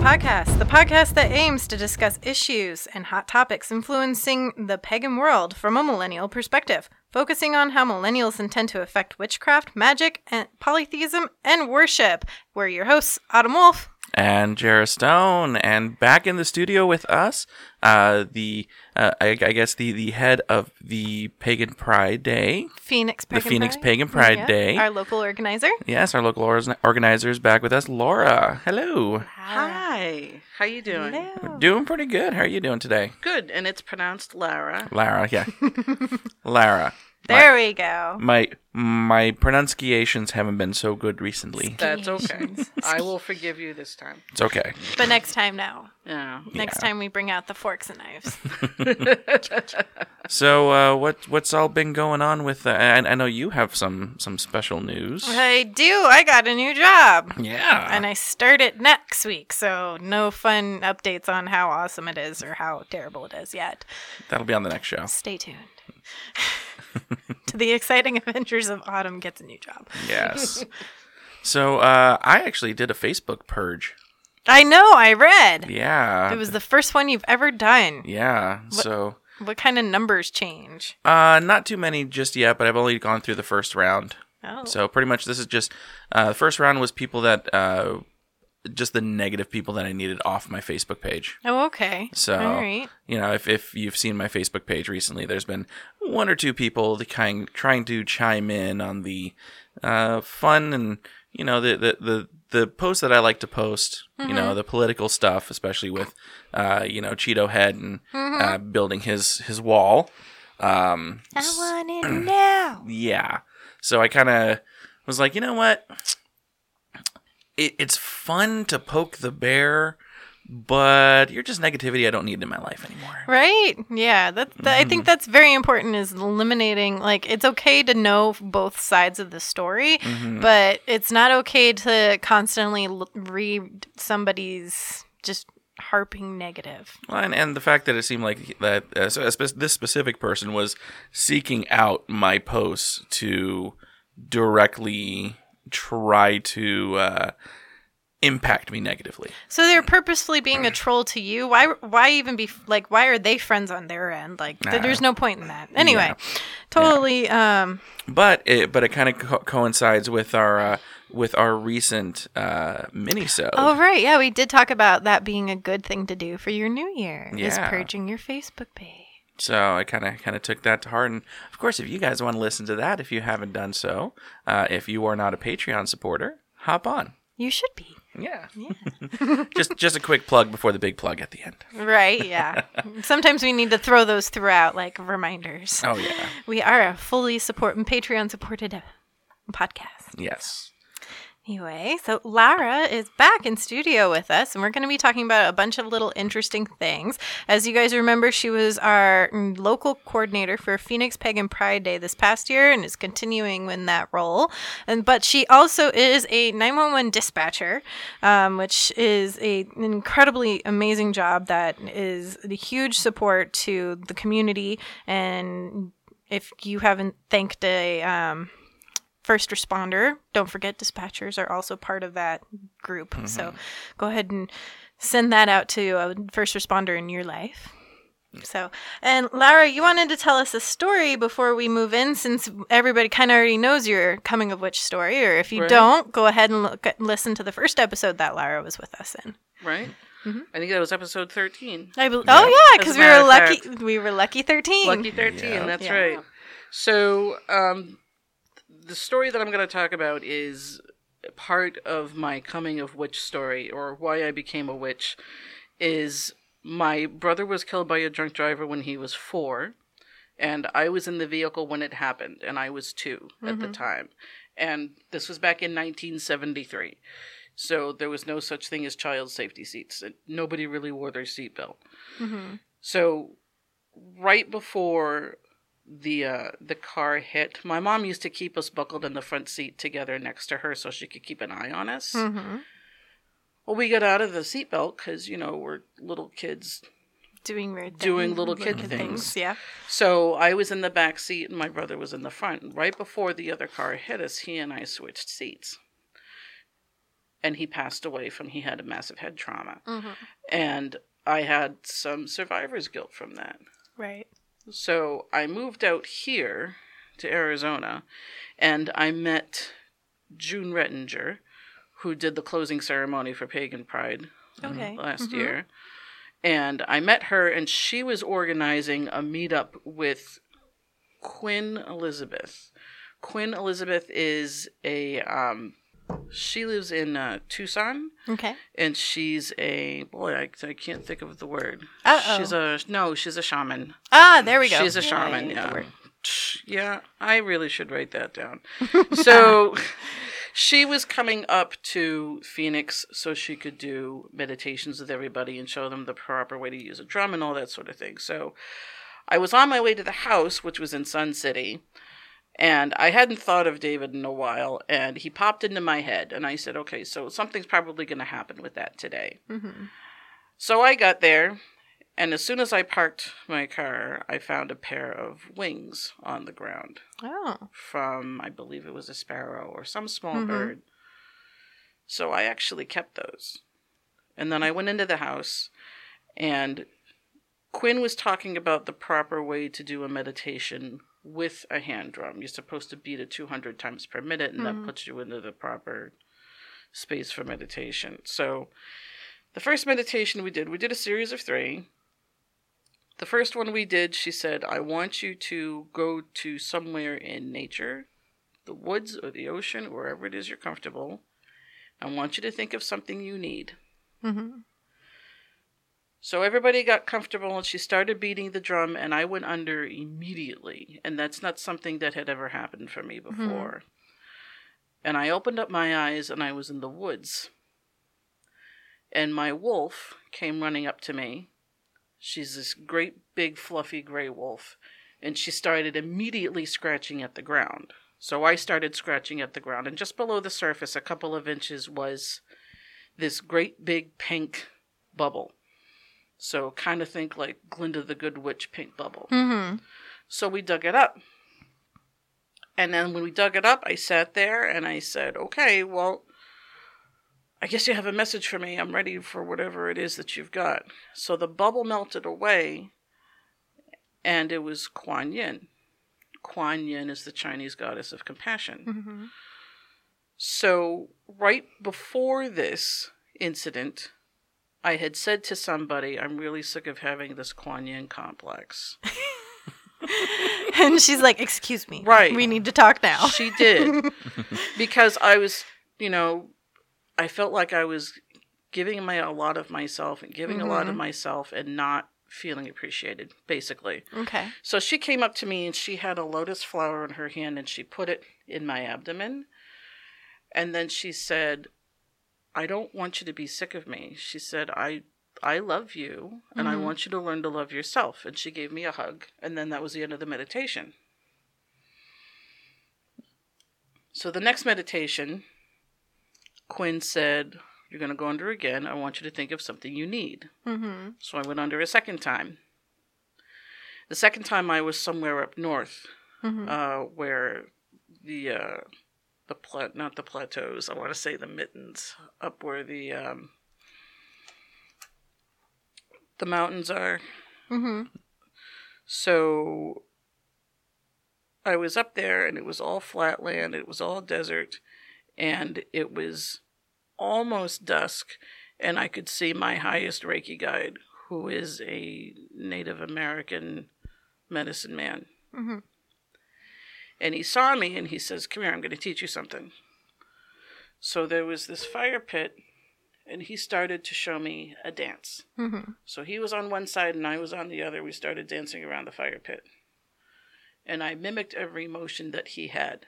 Podcast, the podcast that aims to discuss issues and hot topics influencing the pagan world from a millennial perspective, focusing on how millennials intend to affect witchcraft, magic, and polytheism and worship. We're your hosts, Autumn Wolf. and Jarrah Stone, and back in the studio with us, uh, the uh, I, I guess the the head of the Pagan Pride Day. Phoenix The Phoenix Pride. Pagan Pride Yeah, Day. Our local organizer. Yes, our local or- organizer is back with us, Laura. Hello. Hi. How you doing? Hello. Doing pretty good. How are you doing today, Good. And it's pronounced Lara. Lara? Yeah, Lara. There we go. My my pronunciations haven't been so good recently. That's okay. I will forgive you this time. It's okay. But next time now. Yeah. Next Yeah. time we bring out the forks and knives. So, uh, what what's all been going on with? Uh, I, I know you have some some special news. I do. I got a new job. Yeah. And I start it next week, so no fun updates on how awesome it is or how terrible it is yet. That'll be on the next show. Stay tuned. to the exciting adventures of Autumn gets a new job. Yes. so uh, I actually did a Facebook purge. I know, I read. Yeah. It was the first one you've ever done. Yeah. So What kind of numbers change? uh, not too many just yet, but I've only gone through the first round. Oh. So pretty much this is just uh, the first round was people that uh, just the negative people that I needed off my Facebook page. Oh, okay. So right. you know, if if you've seen my Facebook page recently, there's been one or two people that kind trying to chime in on the uh, fun and you know the the the the posts that I like to post. You know, the political stuff, especially with uh, you know Cheeto Head and uh, building his his wall. Um, I want it now. yeah. So I kind of was like, you know what? It, it's fun to poke the bear, but you're just negativity I don't need in my life anymore. Right? Yeah, that, that I Mm-hmm. think that's very important is eliminating like it's okay to know both sides of the story, Mm-hmm. but it's not okay to constantly l- read somebody's just harping negative. Well, and, and the fact that it seemed like that uh, so- uh, spe- this specific person was seeking out my posts to directly try to uh, impact me negatively. So they're purposefully being a troll to you. Why why even be like why are they friends on their end? Like th- Nah. there's no point in that. Anyway, totally um But it but it kind of co- coincides with our uh, with our recent uh, mini-sode. Oh right, yeah, we did talk about that being a good thing to do for your new year. Is purging your Facebook page. So I kind of kind of took that to heart, and of course, if you guys want to listen to that, if you haven't done so, uh, if you are not a Patreon supporter, hop on. You should be. Yeah, just just a quick plug before the big plug at the end. Right, yeah. Sometimes we need to throw those throughout like reminders. Oh yeah, We are a fully support Patreon supported uh, podcast. yes. Anyway, so Lara is back in studio with us, and we're going to be talking about a bunch of little interesting things. As you guys remember, she was our local coordinator for Phoenix Pagan Pride Day this past year, and is continuing in that role. And but she also is a 911 dispatcher, um, which is a, an incredibly amazing job that is a huge support to the community. And if you haven't thanked a um, first responder. Don't forget dispatchers are also part of that group. So go ahead and send that out to a first responder in your life. So, and Lara, you wanted to tell us a story before we move in, since everybody kind of already knows your coming of witch story. Or if you Right. don't, go ahead and look at, listen to the first episode that Lara was with us in. Right? I think that was episode 13. I bel oh yeah, because we were of lucky. We were lucky thirteen. Lucky 13, Yeah. that's Yeah. right. So, um, the story that I'm going to talk about is part of my coming of witch story, or why I became a witch, is my brother was killed by a drunk driver when he was four, and I was in the vehicle when it happened, and I was 2 at the mm-hmm. time. And this was back in 1973. So there was no such thing as child safety seats. Nobody really wore their seatbelt. Mm-hmm. So right before the uh, the car hit, my mom used to keep us buckled in the front seat together next to her so she could keep an eye on us. Mm-hmm. Well, we got out of the seatbelt because you know we're little kids. Doing weird things. Doing little kid things. Yeah. So I was in the back seat and my brother was in the front. Right before the other car hit us, he and I switched seats. and he passed away from he had a massive head trauma. Mhm. And I had some survivor's guilt from that. Right. So I moved out here to Arizona and I met June Rettinger, who did the closing ceremony for Pagan Pride Okay. last Mhm. year. And I met her, and she was organizing a meetup with Quinn Elizabeth. Quinn Elizabeth is a, um, she lives in uh, Tucson, Okay. and she's a, boy, I, I can't think of the word. Uh-oh. She's a, no, she's a shaman. Ah, there we go. She's a Yeah, shaman, yeah. Yeah, I really should write that down. so she was coming up to Phoenix so she could do meditations with everybody and show them the proper way to use a drum and all that sort of thing. So I was on my way to the house, which was in Sun City, and I hadn't thought of David in a while, and he popped into my head, and I said, okay, so something's probably going to happen with that today. Mhm. So I got there, and as soon as I parked my car, I found a pair of wings on the ground Oh. from, I believe it was a sparrow or some small Mhm. bird. So I actually kept those. And then I went into the house, and Quinn was talking about the proper way to do a meditation with a hand drum. You're supposed to beat it 200 times per minute, and Mhm. that puts you into the proper space for meditation. So the first meditation we did, we did a series of three. The first one we did, she said, I want you to go to somewhere in nature, the woods or the ocean, wherever it is you're comfortable. I want you to think of something you need. Mhm. So everybody got comfortable and she started beating the drum, and I went under immediately. And that's not something that had ever happened for me mm-hmm. before. And I opened up my eyes and I was in the woods. And my wolf came running up to me. She's this great, big, fluffy gray wolf. And she started immediately scratching at the ground. So I started scratching at the ground. And just below the surface, a couple of inches, was this great, big pink bubble. So kind of think like Glinda the Good Witch pink bubble. Mhm. So we dug it up. And then when we dug it up, I sat there and I said, okay, well, I guess you have a message for me. I'm ready for whatever it is that you've got. So the bubble melted away and it was Kuan Yin. Kuan Yin is the Chinese goddess of compassion. Mhm. So, right before this incident, I had said to somebody, I'm really sick of having this Kuan Yin complex. and she's like, "Excuse me. Right. We need to talk now." She did. because I was, you know, I felt like I was giving my a lot of myself and giving a lot of Mhm. myself and not feeling appreciated, basically. okay. So she came up to me and she had a lotus flower in her hand and she put it in my abdomen. And then she said, I don't want you to be sick of me. She said, I I love you and I Mhm. want you to learn to love yourself. And she gave me a hug. And then that was the end of the meditation. So the next meditation, Quinn said, You're going to go under again. I want you to think of something you need. Mhm. So I went under a second time. The second time I was somewhere up north, Mhm. uh, where the uh, the pla- not the plateaus. I want to say the mittens up where the um, the mountains are. Mhm. So I was up there, and it was all flat land. It was all desert, and it was almost dusk, and I could see my highest Reiki guide, who is a Native American medicine man. Mhm. And he saw me and he says, Come here, I'm going to teach you something. So there was this fire pit, and he started to show me a dance. Mhm. So he was on one side and I was on the other. We started dancing around the fire pit. And I mimicked every motion that he had.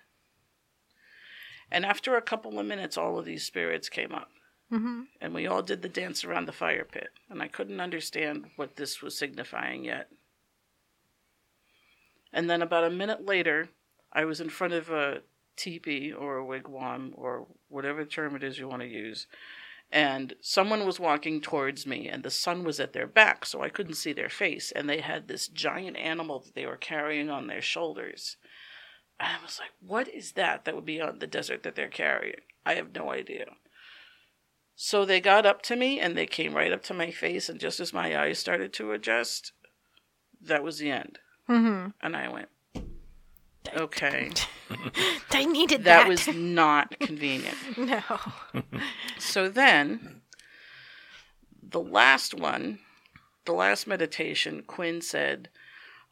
And after a couple of minutes, all of these spirits came up. Mhm. And we all did the dance around the fire pit. And I couldn't understand what this was signifying yet. And then about a minute later, I was in front of a teepee or a wigwam or whatever term it is you want to use. And someone was walking towards me, and the sun was at their back, so I couldn't see their face. And they had this giant animal that they were carrying on their shoulders. And I was like, what is that that would be on the desert that they're carrying? I have no idea. So they got up to me and they came right up to my face, and just as my eyes started to adjust, that was the end. Mm-hmm. And I went, okay, I needed that that. was not convenient. no. So then, the last one, the last meditation, Quinn said,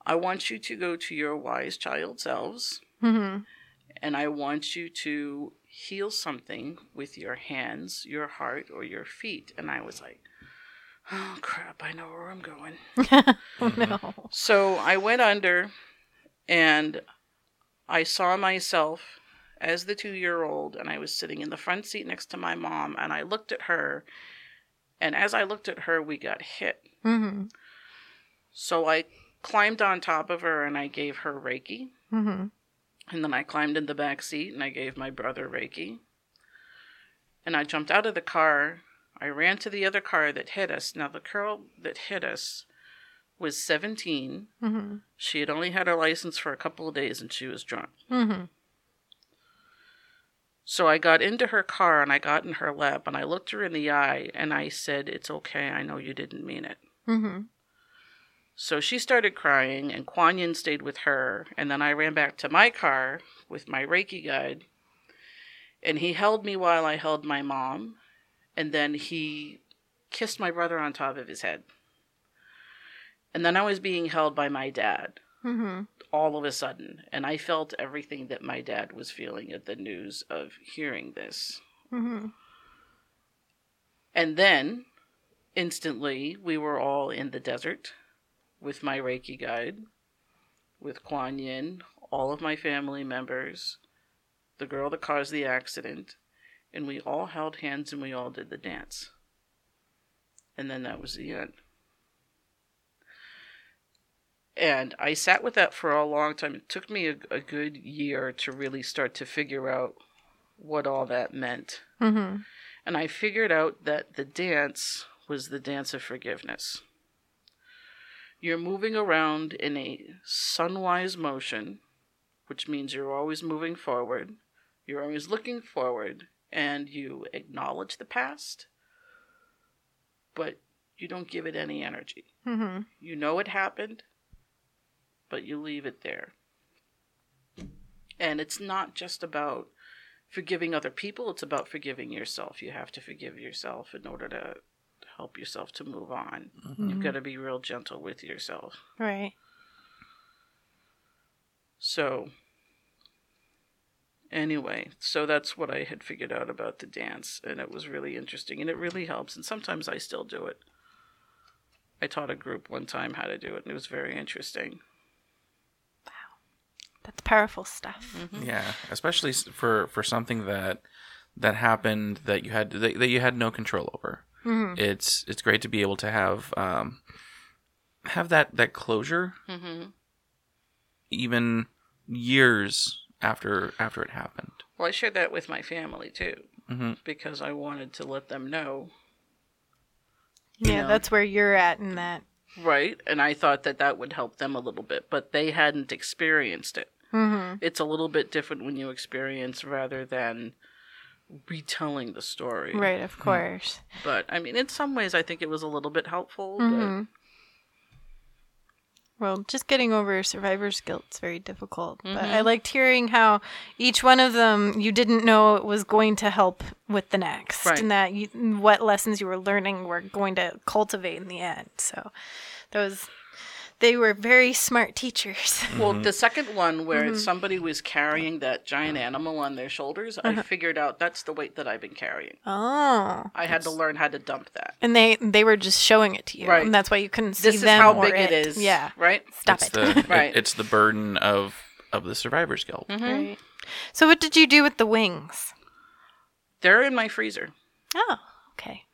I want you to go to your wise child selves Mm-hmm. and I want you to heal something with your hands, your heart, or your feet. And I was like, oh crap, I know where I'm going. oh no. So I went under and I saw myself as the two year old, and I was sitting in the front seat next to my mom, and I looked at her. And as I looked at her, we got hit. Mm-hmm. So I climbed on top of her and I gave her Reiki. Mm-hmm. And then I climbed in the back seat and I gave my brother Reiki. And I jumped out of the car. I ran to the other car that hit us. Now, the girl that hit us was 17. Mm-hmm. She had only had her license for a couple of days and she was drunk. Mm-hmm. So I got into her car and I got in her lap and I looked her in the eye and I said, It's okay. I know you didn't mean it. Mm-hmm. So she started crying, and Kuan Yin stayed with her. And then I ran back to my car with my Reiki guide, and he held me while I held my mom. And then he kissed my brother on top of his head. And then I was being held by my dad Mm-hmm. all of a sudden. And I felt everything that my dad was feeling at the news of hearing this. Mm-hmm. And then, instantly, we were all in the desert with my Reiki guide, with Kuan Yin, all of my family members, the girl that caused the accident, and we all held hands and we all did the dance. And then that was the end. And I sat with that for a long time. It took me a, a good year to really start to figure out what all that meant. Mm-hmm. And I figured out that the dance was the dance of forgiveness. You're moving around in a sunwise motion, which means you're always moving forward. You're always looking forward, and you acknowledge the past, but you don't give it any energy. Mm-hmm. You know it happened, but you leave it there. And it's not just about forgiving other people, it's about forgiving yourself. You have to forgive yourself in order to help yourself to move on. You've mm-hmm. got to be real gentle with yourself. Right. So, anyway, so that's what I had figured out about the dance, and it was really interesting, and it really helps. And sometimes I still do it. I taught a group one time how to do it, and it was very interesting. That's powerful stuff. Mm-hmm. Yeah, especially for for something that that happened that you had that, that you had no control over. Mm-hmm. It's it's great to be able to have um have that that closure hmm even years after after it happened. Well, I shared that with my family too, hmm because I wanted to let them know, Yeah, know. that's where you're at in that. Right? And I thought that that would help them a little bit, but they hadn't experienced it. Mm-hmm. It's a little bit different when you experience rather than retelling the story. Right, of course. But I mean, in some ways, I think it was a little bit helpful. Mhm. Well, just getting over survivor's guilt is very difficult. But I mm-hmm. liked hearing how each one of them you didn't know it was going to help with the next, Right. and that you, what lessons you were learning were going to cultivate in the end. So those they were very smart teachers. But well, mm-hmm. the second one where mm-hmm. somebody was carrying that giant animal on their shoulders, I uh-huh. figured out that's the weight that I've been carrying. oh, I had to learn how to dump that. and they they were just showing it to you, Right. and that's why you couldn't see This is them how or big it is. Yeah, Right. stop it's it. the Right. it- it's the burden of of the survivors guild. Mm-hmm. Right. So what did you do with the wings? They're in my freezer. Oh, okay.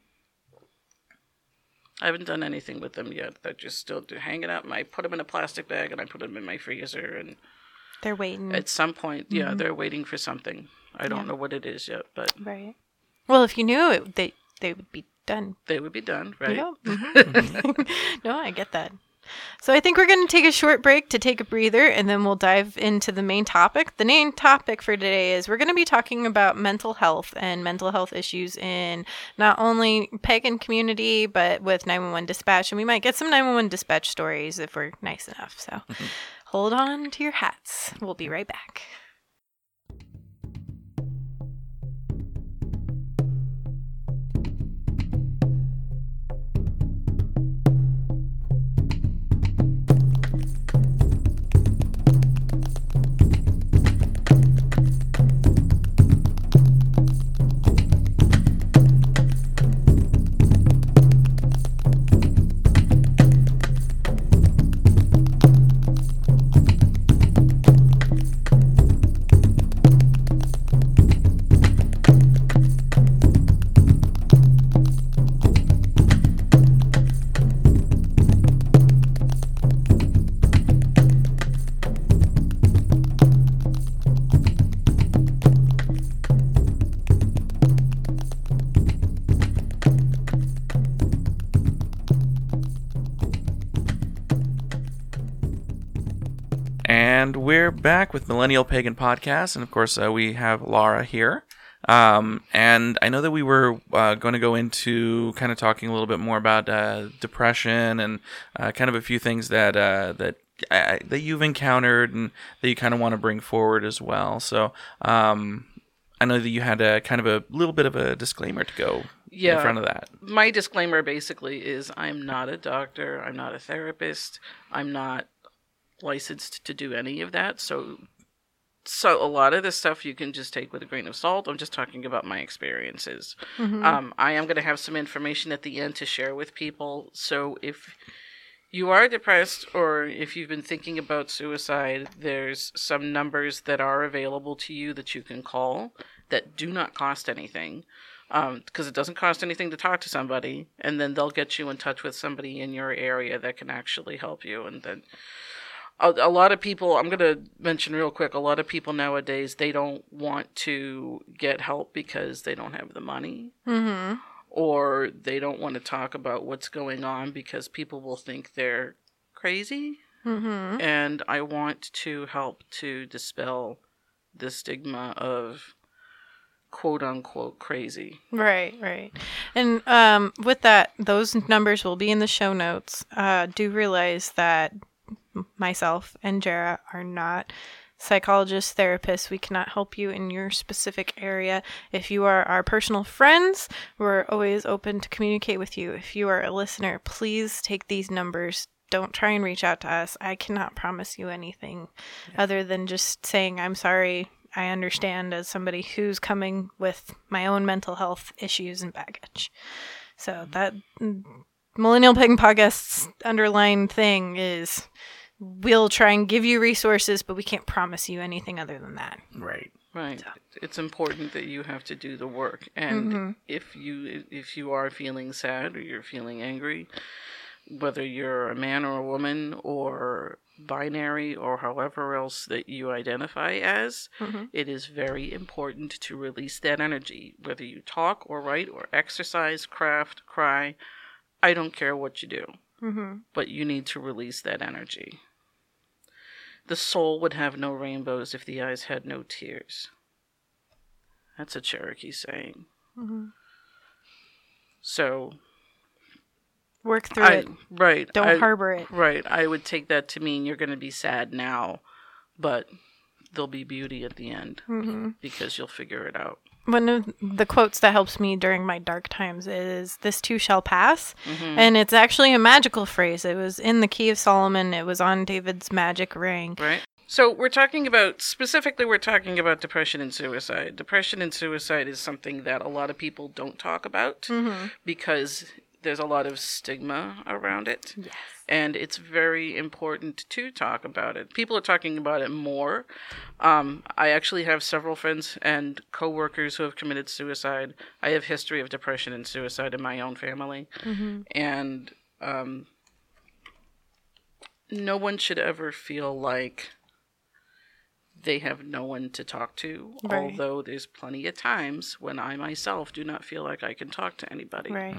I haven't done anything with them yet. They're just still do- hanging out. I put them in a plastic bag and I put them in my freezer. And They're waiting. at some point, yeah, mm-hmm. they're waiting for something. I don't Yeah. know what it is yet, but Right. Well, if you knew it, they they would be done. they would be done, right? No, I get that. So I think we're going to take a short break to take a breather and then we'll dive into the main topic. The main topic for today is we're going to be talking about mental health and mental health issues in not only pagan community but with 911 dispatch and we might get some 911 dispatch stories if we're nice enough. So mm-hmm. hold on to your hats. We'll be right back. Back with Millennial Pagan Podcast, and of course, uh, we have Laura here. Um, and I know that we were uh, going to go into kind of talking a little bit more about uh, depression and uh, kind of a few things that uh, that I, that you've encountered and that you kind of want to bring forward as well. So um, I know that you had a kind of a little bit of a disclaimer to go Yeah. in front of that. My disclaimer basically is I'm not a doctor, I'm not a therapist, I'm not licensed to do any of that. So so a lot of this stuff you can just take with a grain of salt. I'm just talking about my experiences. Um, I am going to have some information at the end to share with people. So if you are depressed or if you've been thinking about suicide, there's some numbers that are available to you that you can call that do not cost anything. Because it doesn't cost anything to talk to somebody, and then they'll get you in touch with somebody in your area that can actually help you. And then a, a lot of people, I'm going to mention real quick, a lot of people nowadays, they don't want to get help because they don't have the money Mm-hmm. or they don't want to talk about what's going on because people will think they're crazy. Mm-hmm. And I want to help to dispel the stigma of quote unquote crazy. Right, right. And um, with that, those numbers will be in the show notes. Uh, do realize that myself and Jara are not psychologists, therapists. We cannot help you in your specific area. If you are our personal friends, we're always open to communicate with you. If you are a listener, please take these numbers. Don't try and reach out to us. I cannot promise you anything other than just saying, I'm sorry. I understand as somebody who's coming with my own mental health issues and baggage. So that mm, Millennial Pagan Podcast's underlying thing is we'll try and give you resources, but we can't promise you anything other than that. Right. Right. It's important that you have to do the work. And Mm-hmm. if you if you are feeling sad or you're feeling angry, whether you're a man or a woman or binary or however else that you identify as, Mhm. it is very important to release that energy. Whether you talk or write or exercise, craft, cry, I don't care what you do, Mm-hmm. but you need to release that energy. The soul would have no rainbows if the eyes had no tears. That's a Cherokee saying. Mhm. So, Work through I, it. right. Don't I, harbor it. Right. I would take that to mean you're going to be sad now, but there'll be beauty at the end hmm because you'll figure it out. One of the quotes that helps me during my dark times is "This too shall pass," Mm-hmm. and it's actually a magical phrase. It was in the Key of Solomon. It was on David's magic ring. Right? So, we're talking about, specifically, we're talking about depression and suicide. Depression and suicide is something that a lot of people don't talk about Mm-hmm. because there's a lot of stigma around it. Yes. and it's very important to talk about it. People are talking about it more. Um, I actually have several friends and coworkers who have committed suicide. I have history of depression and suicide in my own family, Mm-hmm. and um, no one should ever feel like they have no one to talk to. Right. Although there's plenty of times when I myself do not feel like I can talk to anybody Right.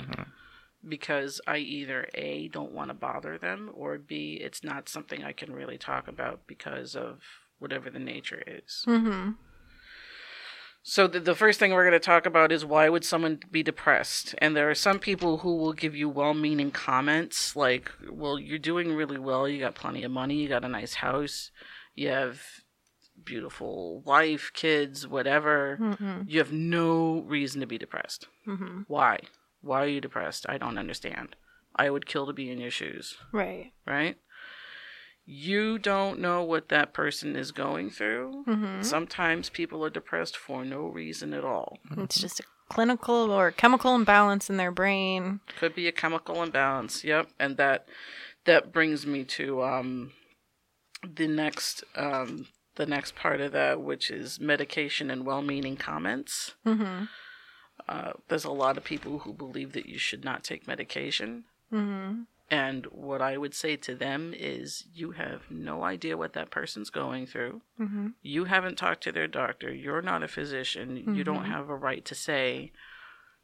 Because I either A, don't want to bother them, or B, it's not something I can really talk about because of whatever the nature is. Mm-hmm. So the, the first thing we're going to talk about is why would someone be depressed? And there are some people who will give you well-meaning comments like, "Well, you're doing really well. You got plenty of money. You got a nice house. You have beautiful wife, kids, whatever. Mm-hmm. You have no reason to be depressed. Mm-hmm. Why? Why are you depressed? I don't understand. I would kill to be in your shoes, Right. right? You don't know what that person is going through. Mm-hmm. Sometimes people are depressed for no reason at all. It's just a clinical or chemical imbalance in their brain. Could be a chemical imbalance. Yep, and that that brings me to um the next um the next part of that, which is medication and well-meaning comments. Mm-hmm. Uh, there's a lot of people who believe that you should not take medication. Mm-hmm. And what I would say to them is, you have no idea what that person's going through. Mm-hmm. You haven't talked to their doctor. You're not a physician. You don't Mhm. have a right to say,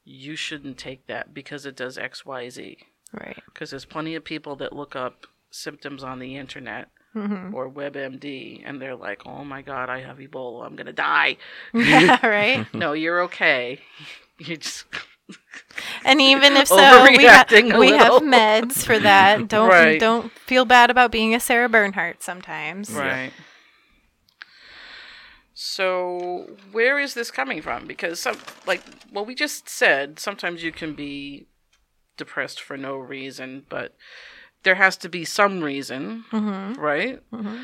you shouldn't take that because it does X, Y, Z. Right. Because there's plenty of people that look up symptoms on the internet Mm-hmm. or WebMD and they're like, oh my God, I have Ebola. I'm going to die. yeah. Right. no, you're okay. You just. And even if so, we, ha- we have meds for that. Don't Right. don't feel bad about being a Sarah Bernhardt sometimes. Right. So, where is this coming from? Because some like well we just said sometimes you can be depressed for no reason, but there has to be some reason, Mm-hmm. right? Mm-hmm.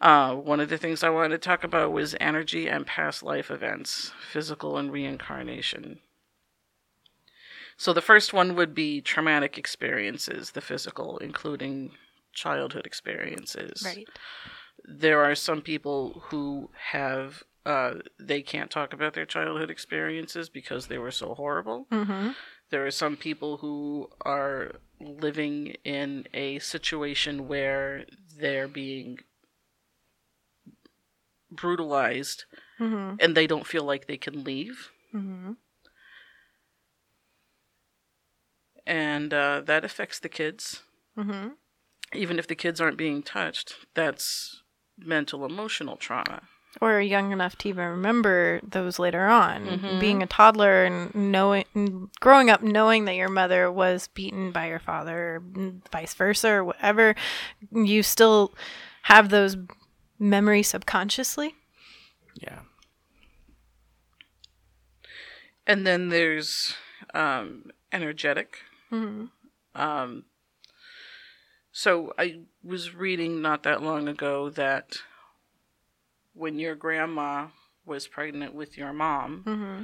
Uh, one of the things I wanted to talk about was energy and past life events, physical and reincarnation. So the first one would be traumatic experiences, the physical, including childhood experiences Right. there are some people who have uh, they can't talk about their childhood experiences because they were so horrible. Mm-hmm. There are some people who are living in a situation where they're being brutalized Mm-hmm. and they don't feel like they can leave. Mm-hmm. And uh, that affects the kids. Mm-hmm. Even if the kids aren't being touched, that's mental emotional trauma. Or young enough to even remember those later on. Mhm. Being a toddler and knowing, growing up knowing that your mother was beaten by your father, or vice versa, or whatever, you still have those memories subconsciously. Yeah. And then there's um, energetic. Mm-hmm. Um, so I was reading not that long ago that when your grandma was pregnant with your mom, Mm-hmm.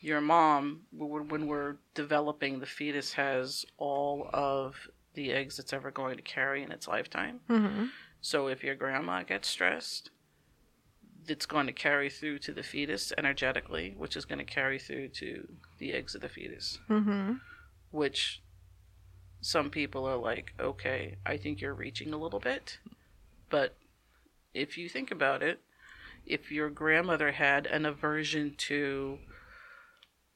your mom, when we're developing, the fetus has all of the eggs it's ever going to carry in its lifetime. Mm-hmm. So if your grandma gets stressed, it's going to carry through to the fetus energetically, which is going to carry through to the eggs of the fetus Mm-hmm. which some people are like, okay, I think you're reaching a little bit. But if you think about it, if your grandmother had an aversion to,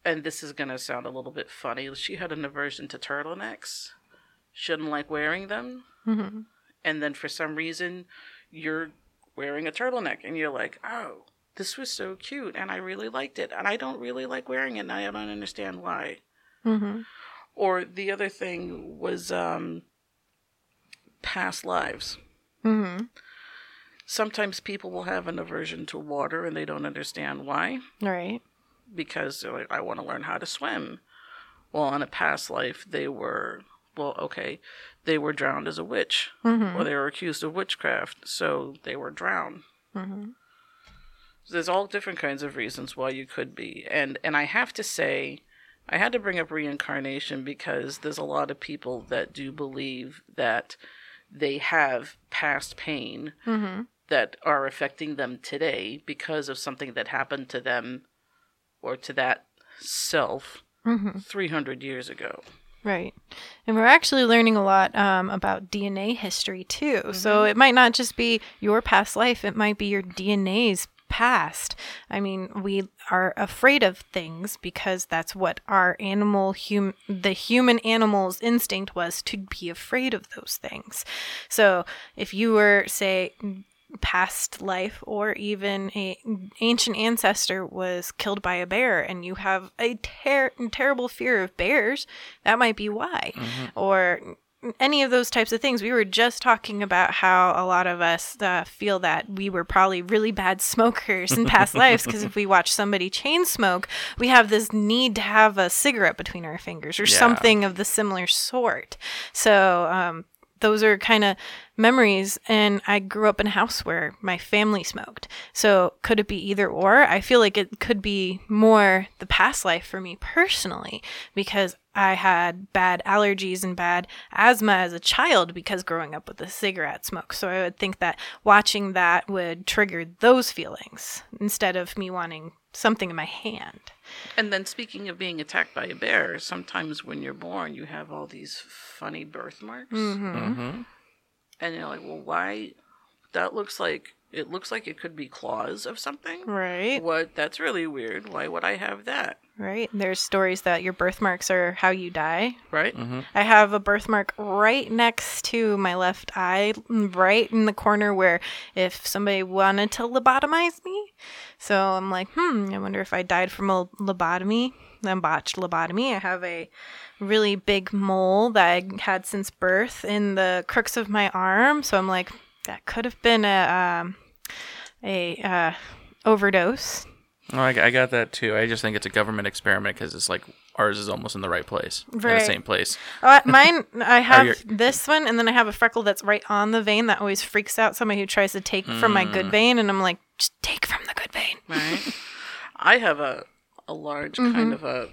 and this is going to sound a little bit funny, she had an aversion to turtlenecks, shouldn't like wearing them, Mm-hmm. and then for some reason you're wearing a turtleneck and you're like, oh, this was so cute and I really liked it and I don't really like wearing it and I don't understand why. Mm-hmm. Or the other thing was um, past lives. Mm-hmm. Sometimes people will have an aversion to water and they don't understand why Right. because they're like, I want to learn how to swim. Well, in a past life, they were, well, okay, they were drowned as a witch Mm-hmm. or they were accused of witchcraft, so they were drowned. Mm-hmm. There's all different kinds of reasons why you could be. And and I have to say, I had to bring up reincarnation because there's a lot of people that do believe that they have past pain Mm-hmm. that are affecting them today because of something that happened to them or to that self Mm-hmm. 300 years ago. Right. And we're actually learning a lot um, about DNA history too. So Mm-hmm. it might not just be your past life, it might be your DNA's past. I mean, we are afraid of things because that's what our animal hum the human animal's instinct was to be afraid of those things. So, if you were say past life or even a ancient ancestor was killed by a bear and you have a ter- terrible fear of bears that might be why mm-hmm. or any of those types of things we were just talking about how a lot of us uh, feel that we were probably really bad smokers in past lives because if we watch somebody chain smoke we have this need to have a cigarette between our fingers or Yeah. something of the similar sort so um, those are kind of memories and i grew up in a house where my family smoked. So could it be either or? I feel like it could be more the past life for me personally because i had bad allergies and bad asthma as a child because growing up with the cigarette smoke. So i would think that watching that would trigger those feelings instead of me wanting something in my hand And then speaking of being attacked by a bear, sometimes when you're born, you have all these funny birthmarks, Mm-hmm. and you're like, well, why? That looks like it looks like it could be claws of something. right What? That's really weird. Why would I have that? right there's stories that your birthmarks are how you die Right? I have a birthmark right next to my left eye, right in the corner where if somebody wanted to lobotomize me. So I'm like, hmm, I wonder if I died from a lobotomy, then botched lobotomy. I have a really big mole that I had since birth in the crooks of my arm. So I'm like, that could have been a um, a uh, overdose. Oh, I, I got that too. I just think it's a government experiment because it's like ours is almost in the right place, in the same place. Uh, mine, I have your- this one, and then I have a freckle that's right on the vein that always freaks out somebody who tries to take from my Mm. good vein, and I'm like, just take from the good vein. Right. I have a a large kind of a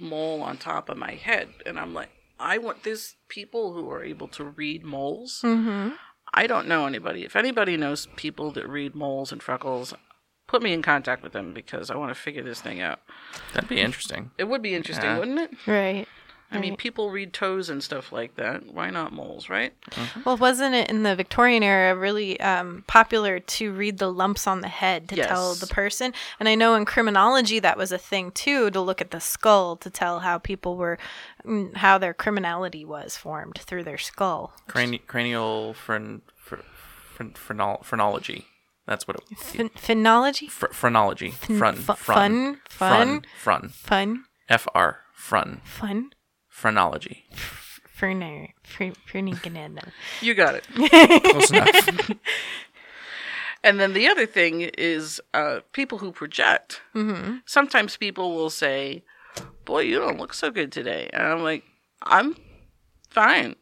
mole on top of my head, and I'm like, I want these people who are able to read moles. Mm-hmm. I don't know anybody. If anybody knows people that read moles and freckles, put me in contact with them because I want to figure this thing out. That'd be interesting. It would be interesting, Yeah. wouldn't it? Right. I mean, people read toes and stuff like that. Why not moles, right? Well, wasn't it in the Victorian era really um, popular to read the lumps on the head to tell the person? And I know in criminology that was a thing too, to look at the skull to tell how people were, mm, how their criminality was formed through their skull. Crani- cranial phren- phr- phren- phrenol- phrenology. That's what it. Ph- phenology? Phr- phrenology. Frun. fu- frun. fun, Frun. Frun. Fun, F R. Frun. fun, Phrenology. ferner, fer- You got it. Close enough. And then the other thing is uh, people who project. Mm-hmm. Sometimes people will say, "Boy, you don't look so good today," and I'm like, "I'm fine."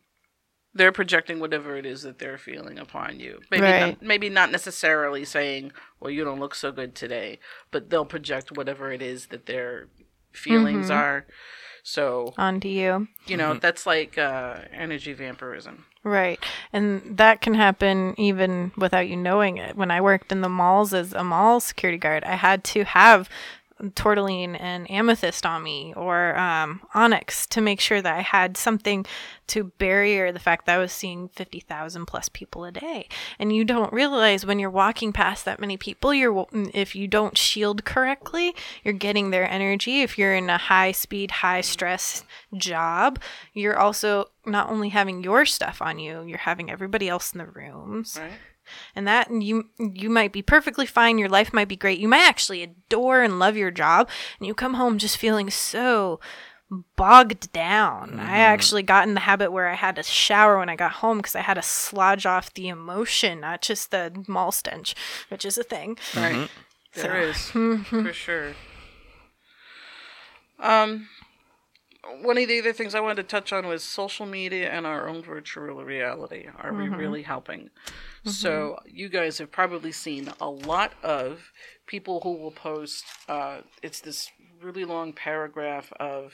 They're projecting whatever it is that they're feeling upon you. Maybe Right. not, maybe not necessarily saying, "Well, you don't look so good today," but they'll project whatever it is that their feelings Mm-hmm. are. So Onto you. you know that's like uh, energy vampirism. Right. And that can happen even without you knowing it. When I worked in the malls as a mall security guard, I had to have tourmaline and amethyst on me or um, onyx to make sure that I had something to barrier the fact that I was seeing 50,000 plus people a day. And you don't realize when you're walking past that many people, you're if you don't shield correctly, you're getting their energy. If you're in a high speed, high stress job, you're also not only having your stuff on you, you're having everybody else in the rooms Right. And that and you you might be perfectly fine your life might be great you might actually adore and love your job and you come home just feeling so bogged down. I mm-hmm. actually got in the habit where i had to shower when i got home because i had to slodge off the emotion not just the mall stench which is a thing. Right. Mm-hmm. So- There is. Mm-hmm. for sure. Um, one of the other things I wanted to touch on was social media and our own virtual reality. Are we really helping? So you guys have probably seen a lot of people who will post. Uh, it's this really long paragraph of.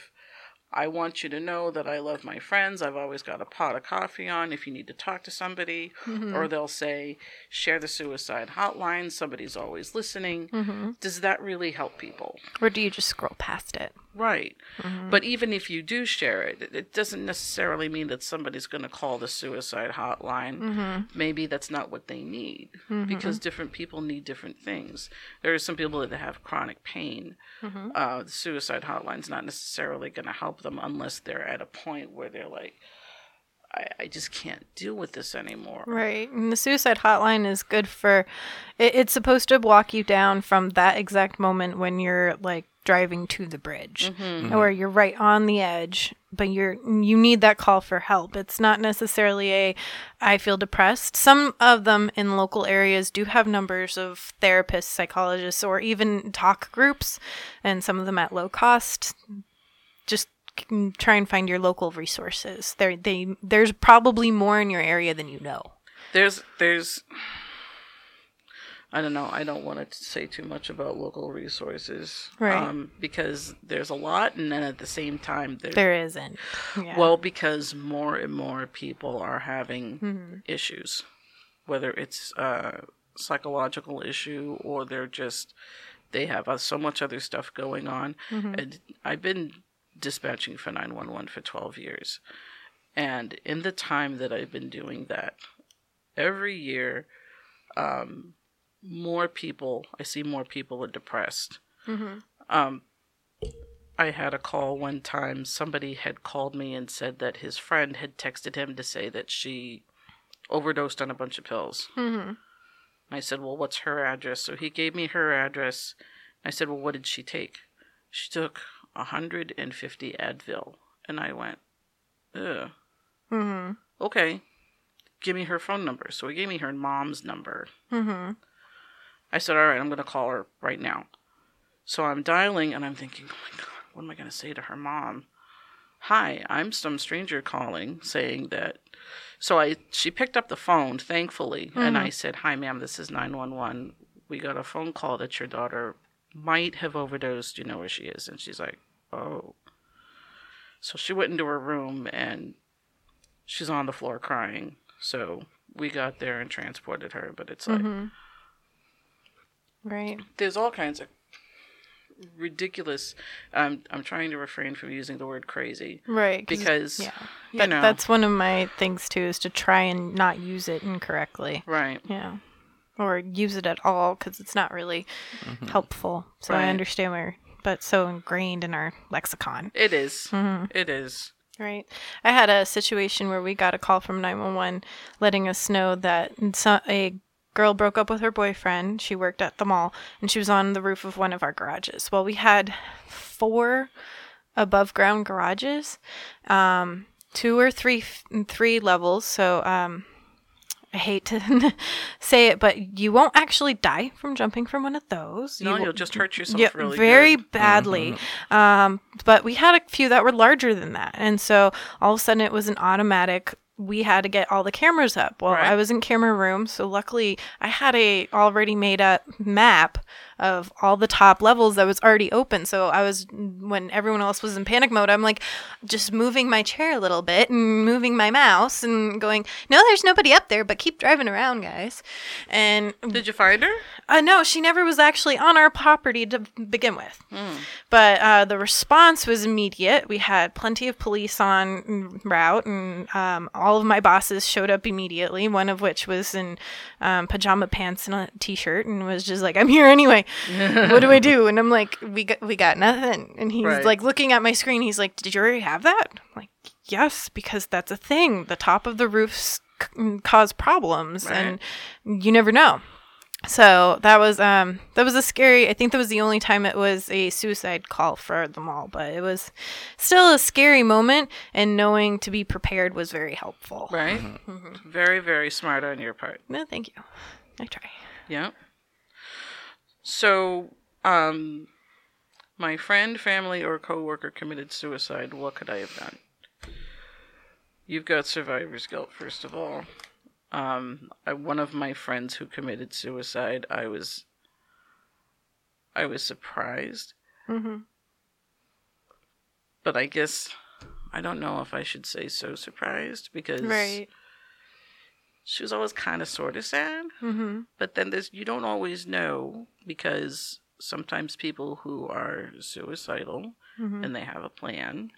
I want you to know that I love my friends. I've always got a pot of coffee on if you need to talk to somebody. Or mm-hmm. they'll say, share the suicide hotline. Somebody's always listening. Mm-hmm. Does that really help people? Or do you just scroll past it? Right. Mm-hmm. But even if you do share it, it- it doesn't necessarily mean that somebody's going to call the suicide hotline. Maybe that's not what they need because different people need different things. There are some people that have chronic pain. Uh, the suicide hotline's not necessarily going to help them unless they're at a point where they're like, I, I just can't deal with this anymore. Right. And the suicide hotline is good for it, it's supposed to walk you down from that exact moment when you're like driving to the bridge mm-hmm. Mm-hmm. or you're right on the edge but you're you need that call for help it's not necessarily a i feel depressed some of them in local areas do have numbers of therapists psychologists or even talk groups and some of them at low cost just c- try and find your local resources there they there's probably more in your area than you know There's there's I don't know. I don't want to say too much about local resources, Right. Um, because there's a lot, and then at the same time, there, there isn't yeah. well, because more and more people are having Mm-hmm. issues, whether it's a psychological issue or they're just they have uh, so much other stuff going on. Mm-hmm. And I've been dispatching for nine one one for twelve years, and in the time that I've been doing that, every year, um, more people I see more people are depressed. Um, I had a call one time. Somebody had called me and said that his friend had texted him to say that she overdosed on a bunch of pills. mm-hmm. I said, Well, what's her address? So he gave me her address. I said, Well, what did she take? She took 150 Advil. And I went, Ugh. Mm-hmm. Okay. Give me her phone number. So he gave me her mom's number. Mm-hmm. I said, All right, I'm going to call her right now. So I'm dialing and I'm thinking, Oh my God, what am I going to say to her mom? Hi, I'm some stranger calling saying that. So I she picked up the phone, thankfully, and I said, Hi, ma'am, this is 911. We got a phone call that your daughter might have overdosed. You know where she is. And she's like, Oh. So she went into her room and she's on the floor crying. So we got there and transported her, but it's like, Right. there's all kinds of ridiculous um, i'm trying to refrain from using the word crazy Right. because yeah. you That- know That's one of my things too is to try and not use it incorrectly. right Yeah. Or use it at all because it's not really helpful. So I understand where, but so ingrained in our lexicon. it is. Mm-hmm. It is Right. I had a situation where we got a call from 911 letting us know that a girl broke up with her boyfriend. She worked at the mall and she was on the roof of one of our garages. Well, we had four above ground garages, um, two or three three levels. So um, I hate to say it, but you won't actually die from jumping from one of those. no You you'll just hurt yourself yeah, really very good. badly. Um, but we had a few that were larger than that, and so all of a sudden it was an automatic. We had to get all the cameras up. Well, Right. I was in camera room, so luckily I had a already made up map of all the top levels that was already open. So I was when everyone else was in panic mode, I'm like just moving my chair a little bit and moving my mouse and going, "No, there's nobody up there, but keep driving around, guys." And did you find her uh, no, she never was actually on our property to begin with. But uh, the response was immediate. We had plenty of police on route, and um, all of my bosses showed up immediately. One of which was in um, pajama pants and a t-shirt, and was just like, "I'm here anyway. what do I do?" And I'm like, "We got we got nothing." And he's Right. like looking at my screen. He's like, "Did you already have that?" I'm like, "Yes, because that's a thing. The top of the roofs c- cause problems, and you never know." So that was um that was a scary I think that was the only time it was a suicide call for them all, but it was still a scary moment and knowing to be prepared was very helpful. right Mm-hmm. very very smart on your part No, thank you. I try. yeah so um my friend family or coworker committed suicide what could i have done you've got survivor's guilt first of all um I, one of my friends who committed suicide i was i was surprised Mm-hmm. but i guess I don't know if I should say so surprised because Right. She was always kind of sort of sad. Mm-hmm. But then there's you don't always know because sometimes people who are suicidal Mm-hmm. and they have a plan,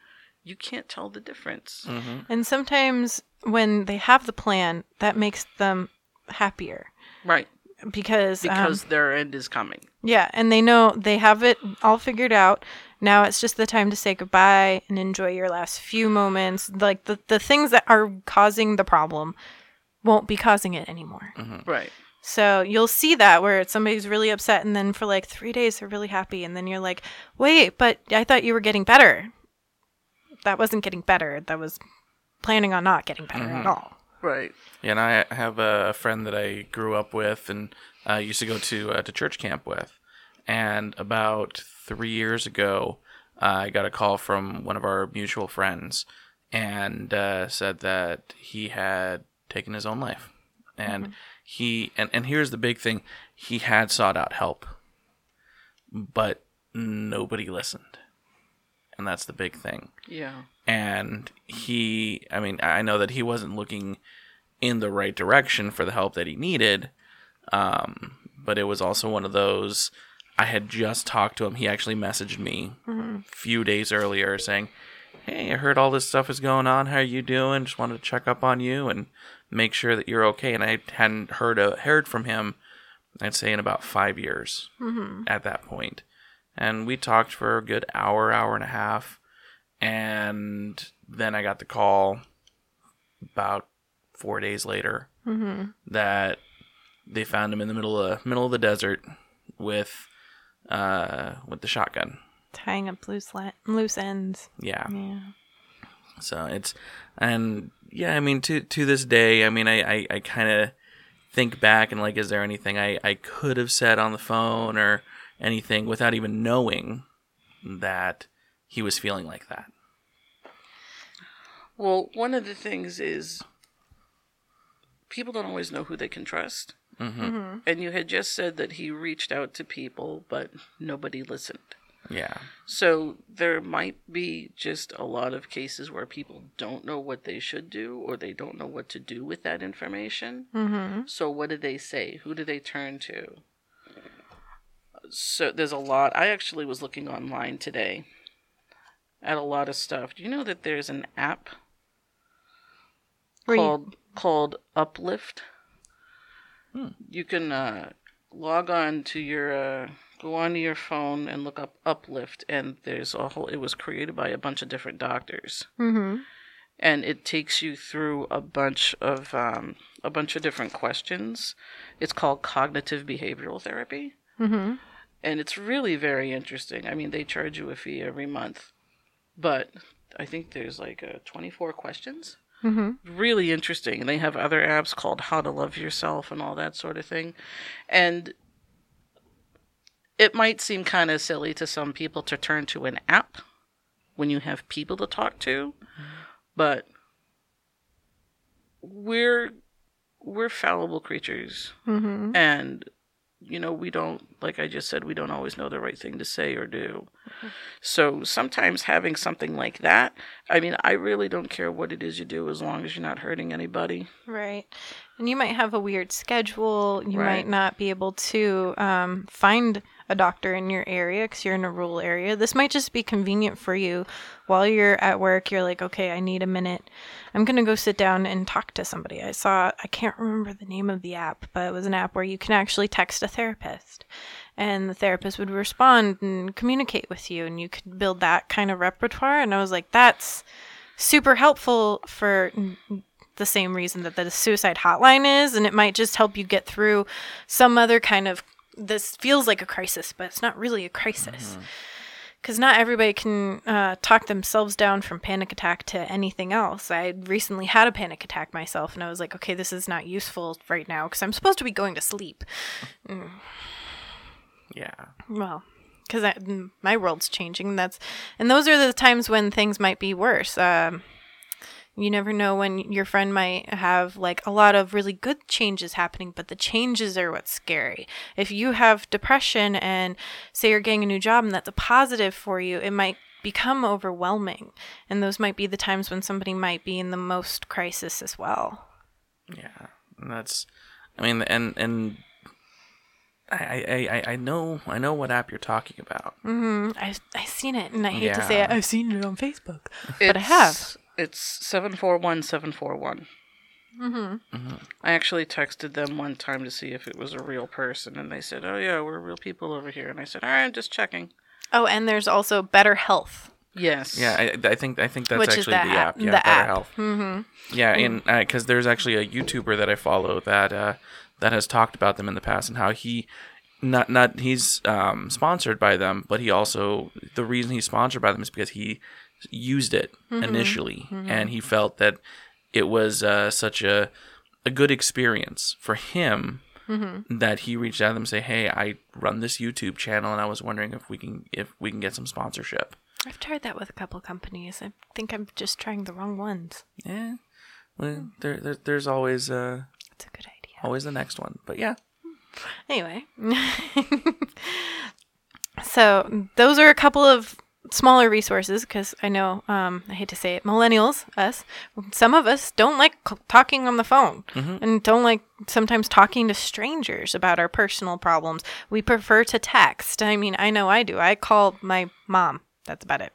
you can't tell the difference. Mm-hmm. And sometimes when they have the plan, that makes them happier Right. because um, Because their end is coming. yeah, and they know they have it all figured out. Now it's just the time to say goodbye and enjoy your last few moments. Like the the things that are causing the problem won't be causing it anymore. Right. So you'll see that where somebody's really upset and then for like 3 days they're really happy and then you're like, "Wait, but I thought you were getting better." That wasn't getting better. That was planning on not getting better at all. Right. Yeah, and I have a friend that I grew up with and uh, used to go to uh, to church camp with. And about three years ago, uh, I got a call from one of our mutual friends, and uh, said that he had taken his own life. And he and and here's the big thing: he had sought out help, but nobody listened, and that's the big thing. Yeah. and he i mean i know that he wasn't looking in the right direction for the help that he needed um, but it was also one of those i had just talked to him. He actually messaged me a few days earlier saying hey i heard all this stuff is going on. How are you doing? Just wanted to check up on you. And make sure that you're okay and i hadn't heard a, heard from him i'd say in about five years at that point and we talked for a good hour hour and a half and then I got the call about four days later that they found him in the middle of middle of the desert with uh with the shotgun. Tying up loose la- loose ends. Yeah. Yeah. So it's and yeah, I mean to to this day, I mean I I, I kind of think back and like, is there anything I I could have said on the phone or anything without even knowing that he was feeling like that. Well, one of the things is people don't always know who they can trust. Mm-hmm. And you had just said that he reached out to people, but nobody listened. Yeah. So there might be just a lot of cases where people don't know what they should do or they don't know what to do with that information. Mm-hmm. So what do they say? Who do they turn to? So there's a lot. I actually was looking online today at a lot of stuff. Do you know that there's an app Where you- called called Uplift? You can uh, log on to your uh, go onto your phone and look up Uplift, and there's a whole. It was created by a bunch of different doctors Mhm. and it takes you through a bunch of um, a bunch of different questions. It's called cognitive behavioral therapy, Mhm. and it's really very interesting. I mean, they charge you a fee every month, but I think there's like uh, 24 questions. Mhm. Really interesting. And they have other apps called How to Love Yourself and all that sort of thing, and it might seem kind of silly to some people to turn to an app when you have people to talk to, but we're we're fallible creatures Mhm. and you know we don't like i just said we don't always know the right thing to say or do so sometimes having something like that i mean i really don't care what it is you do as long as you're not hurting anybody Right. And you might have a weird schedule. You Right. might not be able to um, find a doctor in your area because you're in a rural area. This might just be convenient for you while you're at work. You're like, okay, I need a minute. I'm going to go sit down and talk to somebody. I saw, I can't remember the name of the app, but it was an app where you can actually text a therapist and the therapist would respond and communicate with you and you could build that kind of repertoire. And I was like, that's super helpful for the same reason that the suicide hotline is and it might just help you get through some other kind of this feels like a crisis but it's not really a crisis. Because not everybody can uh, talk themselves down from panic attack to anything else. I recently had a panic attack myself and i was like okay this is not useful right now because i'm supposed to be going to sleep Yeah. well because my world's changing that's and those are the times when things might be worse um, you never know when your friend might have like a lot of really good changes happening but the changes are what's scary if you have depression and say you're getting a new job and that's a positive for you it might become overwhelming. And those might be the times when somebody might be in the most crisis as well. Yeah, and that's. I mean, and and I I, I, I know I know what app you're talking about. Mm-hmm. I I seen it, and I hate to say it, I've seen it on Facebook, but I have. It's- It's seven four one seven four one. Mm-hmm. I actually texted them one time to see if it was a real person, and they said, "Oh yeah, we're real people over here." And I said, "All right, I'm just checking." Oh, and there's also BetterHelp, Yes. Yeah, I, I think I think that's which is actually the, the app. app. Yeah, the Better app. Health. Mm-hmm. Yeah, and because there's actually a YouTuber that I follow that uh, that has talked about them in the past and how he not not he's um, sponsored by them, but he also the reason he's sponsored by them is because he used it initially and he felt that it was uh, such a a good experience for him that he reached out to them and say, "Hey, I run this YouTube channel and I was wondering if we can if we can get some sponsorship." I've tried that with a couple companies. I think I'm just trying the wrong ones. Yeah, well, there, there there's always uh It's a good. Always the next one, but yeah. Anyway, so those are a couple of smaller resources because I know um, I hate to say it, millennials, us, some of us don't like c- talking on the phone and don't like sometimes talking to strangers about our personal problems. We prefer to text. I mean, I know I do. I call my mom. That's about it.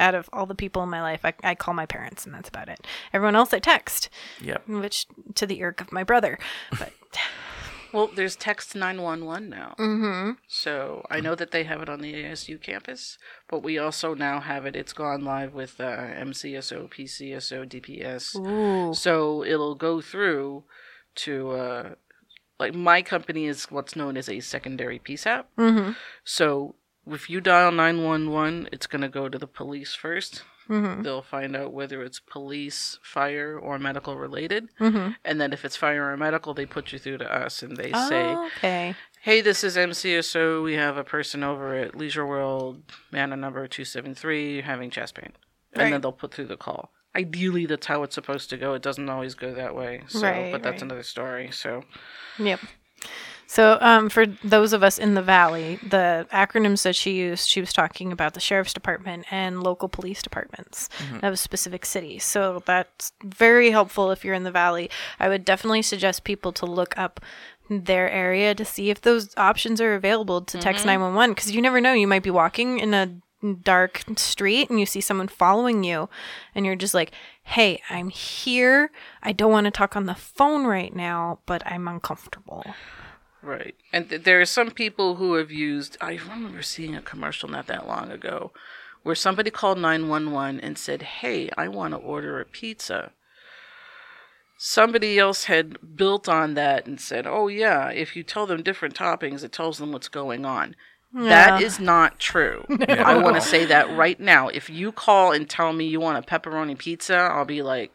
Out of all the people in my life, I, I call my parents, and that's about it. Everyone else I text, Yep. which to the irk of my brother. But Well, there's text nine one one now. Mm-hmm. So I know that they have it on the ASU campus, but we also now have it. It's gone live with uh, MCSO, PCSO, DPS. ooh, So it'll go through to uh, like my company is what's known as a secondary PSAP. mm-hmm. So if you dial 911, it's going to go to the police 1st Mm-hmm. They'll find out whether it's police, fire, or medical related. Mm-hmm. And then if it's fire or medical, they put you through to us and they say, Oh, okay. Hey, this is MCSO. We have a person over at Leisure World, Manor number 273, having chest pain. And then they'll put through the call. Ideally, that's how it's supposed to go. It doesn't always go that way. So, Right, but that's right. another story. So, Yep. So, um, for those of us in the valley, the acronyms that she used, she was talking about the sheriff's department and local police departments of a specific cities. So that's very helpful if you're in the valley. I would definitely suggest people to look up their area to see if those options are available to text 911 because you never know. You might be walking in a dark street and you see someone following you and you're just like, hey, I'm here. I don't want to talk on the phone right now, but I'm uncomfortable. Right. And th- there are some people who have used, I remember seeing a commercial not that long ago where somebody called 911 and said, Hey, I want to order a pizza. Somebody else had built on that and said, Oh, yeah, if you tell them different toppings, it tells them what's going on. That Yeah. is not true. I want to say that right now. If you call and tell me you want a pepperoni pizza, I'll be like,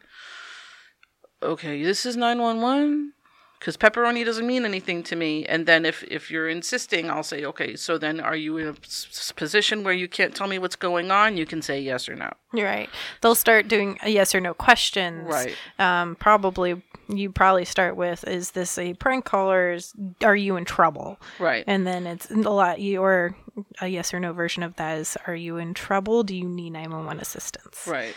okay, this is 911 because pepperoni doesn't mean anything to me. And then if, if you're insisting, I'll say, okay, so then are you in a s- position where you can't tell me what's going on? You can say yes or no. You're right. They'll start doing a yes or no questions. Right. Um, probably you probably start with is this a prank call or is, are you in trouble? Right. And then it's a lot or a yes or no version of that is are you in trouble? Do you need 911 assistance? right.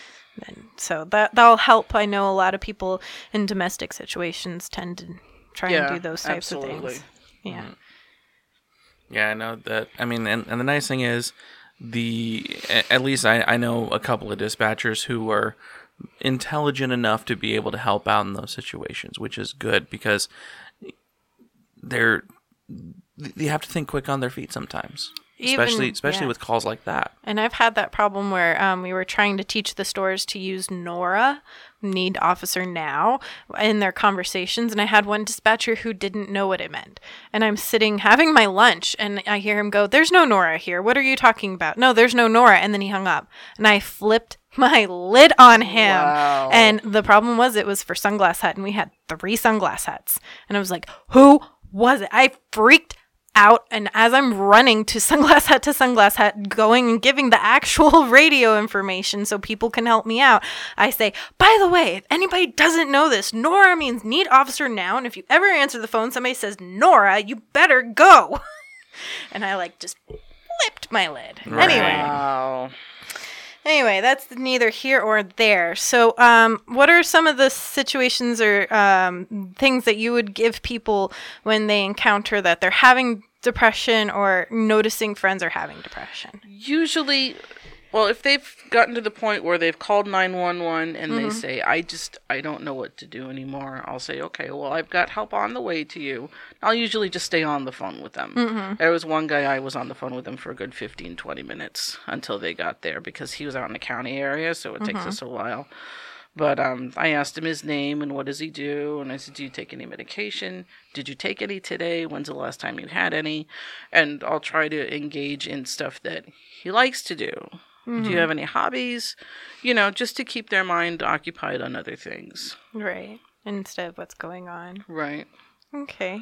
And so that that'll help. I know a lot of people in domestic situations tend to try Yeah, and do those types of things. Yeah. Yeah, I know that. I mean, and, and the nice thing is, the at least I, I know a couple of dispatchers who are intelligent enough to be able to help out in those situations, which is good because they're they have to think quick on their feet sometimes, Even- especially especially yeah. with calls like that. And I've had that problem where um, we were trying to teach the stores to use Nora, need officer now, in their conversations. And I had one dispatcher who didn't know what it meant. And I'm sitting having my lunch and I hear him go, There's no Nora here. What are you talking about? No, there's no Nora. And then he hung up. And I flipped my lid on him. Wow. And the problem was it was for Sunglass Hut. And we had three Sunglass Huts. And I was like, Who was it? I freaked out and as I'm running to sunglass hut to sunglass hut going and giving the actual radio information so people can help me out I say by the way if anybody doesn't know this Nora means need officer now and if you ever answer the phone somebody says Nora you better go and I like just flipped my lid. Anyway. Wow. Anyway, that's neither here or there. So, um, what are some of the situations or um, things that you would give people when they encounter that they're having depression or noticing friends are having depression? Usually, well, if they've gotten to the point where they've called 911 and they mm-hmm. say, I just, I don't know what to do anymore, I'll say, okay, well, I've got help on the way to you. I'll usually just stay on the phone with them. Mm-hmm. There was one guy I was on the phone with him for a good 15, 20 minutes until they got there because he was out in the county area, so it takes mm-hmm. us a while. But um, I asked him his name and what does he do, and I said, "Do you take any medication? Did you take any today? When's the last time you had any?" And I'll try to engage in stuff that he likes to do. Do you have any hobbies? You know, just to keep their mind occupied on other things. Right. Instead of what's going on. Right. Okay.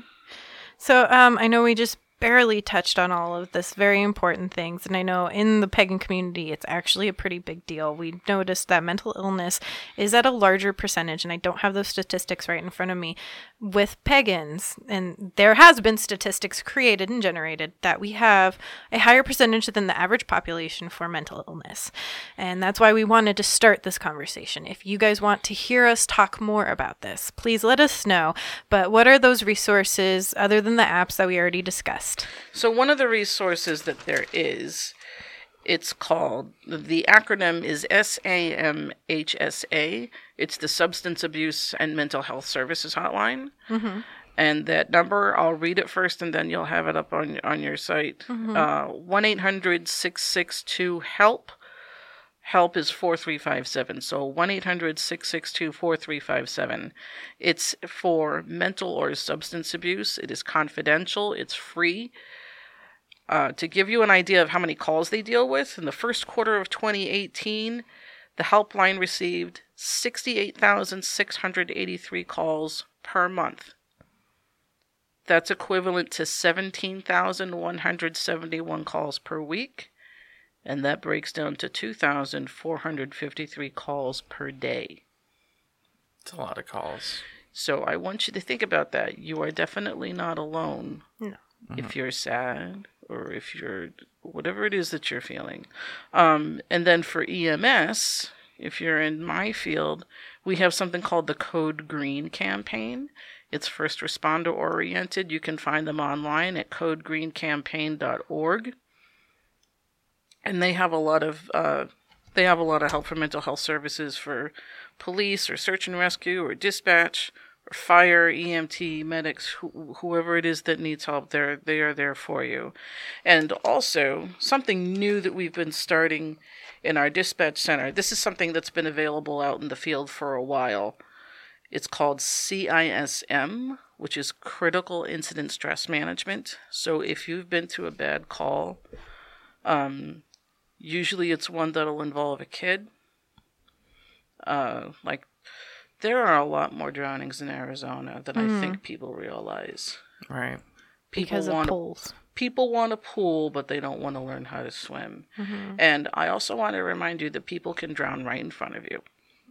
So um, I know we just barely touched on all of this very important things, and I know in the pagan community it's actually a pretty big deal. We noticed that mental illness is at a larger percentage, and I don't have those statistics right in front of me with pagans, and there has been statistics created and generated that we have a higher percentage than the average population for mental illness. And that's why we wanted to start this conversation. If you guys want to hear us talk more about this, please let us know. But what are those resources other than the apps that we already discussed? So one of the resources that there is, it's called the acronym is SAMHSA. It's the Substance Abuse and Mental Health Services Hotline. And that number, I'll read it first, and then you'll have it up on on your site. Uh, One eight hundred six six two help. Help is four three five seven. So one 4357 It's for mental or substance abuse. It is confidential. It's free. Uh, to give you an idea of how many calls they deal with, in the first quarter of 2018, the helpline received 68,683 calls per month. That's equivalent to 17,171 calls per week, and that breaks down to 2,453 calls per day. It's a lot of calls. So I want you to think about that. You are definitely not alone. No. If you're sad or if you're whatever it is that you're feeling. Um, and then for EMS, if you're in my field, we have something called the Code Green campaign. It's first responder oriented. You can find them online at codegreencampaign.org. And they have a lot of uh, they have a lot of help for mental health services for police or search and rescue or dispatch or fire, EMT, medics, wh- whoever it is that needs help, they're, they are there for you. And also, something new that we've been starting in our dispatch center, this is something that's been available out in the field for a while. It's called CISM, which is Critical Incident Stress Management. So if you've been to a bad call, um, usually it's one that'll involve a kid. Uh, like there are a lot more drownings in Arizona than I think people realize. Right. People because of pools. polls. people want a pool, but they don't want to learn how to swim. And I also want to remind you that people can drown right in front of you,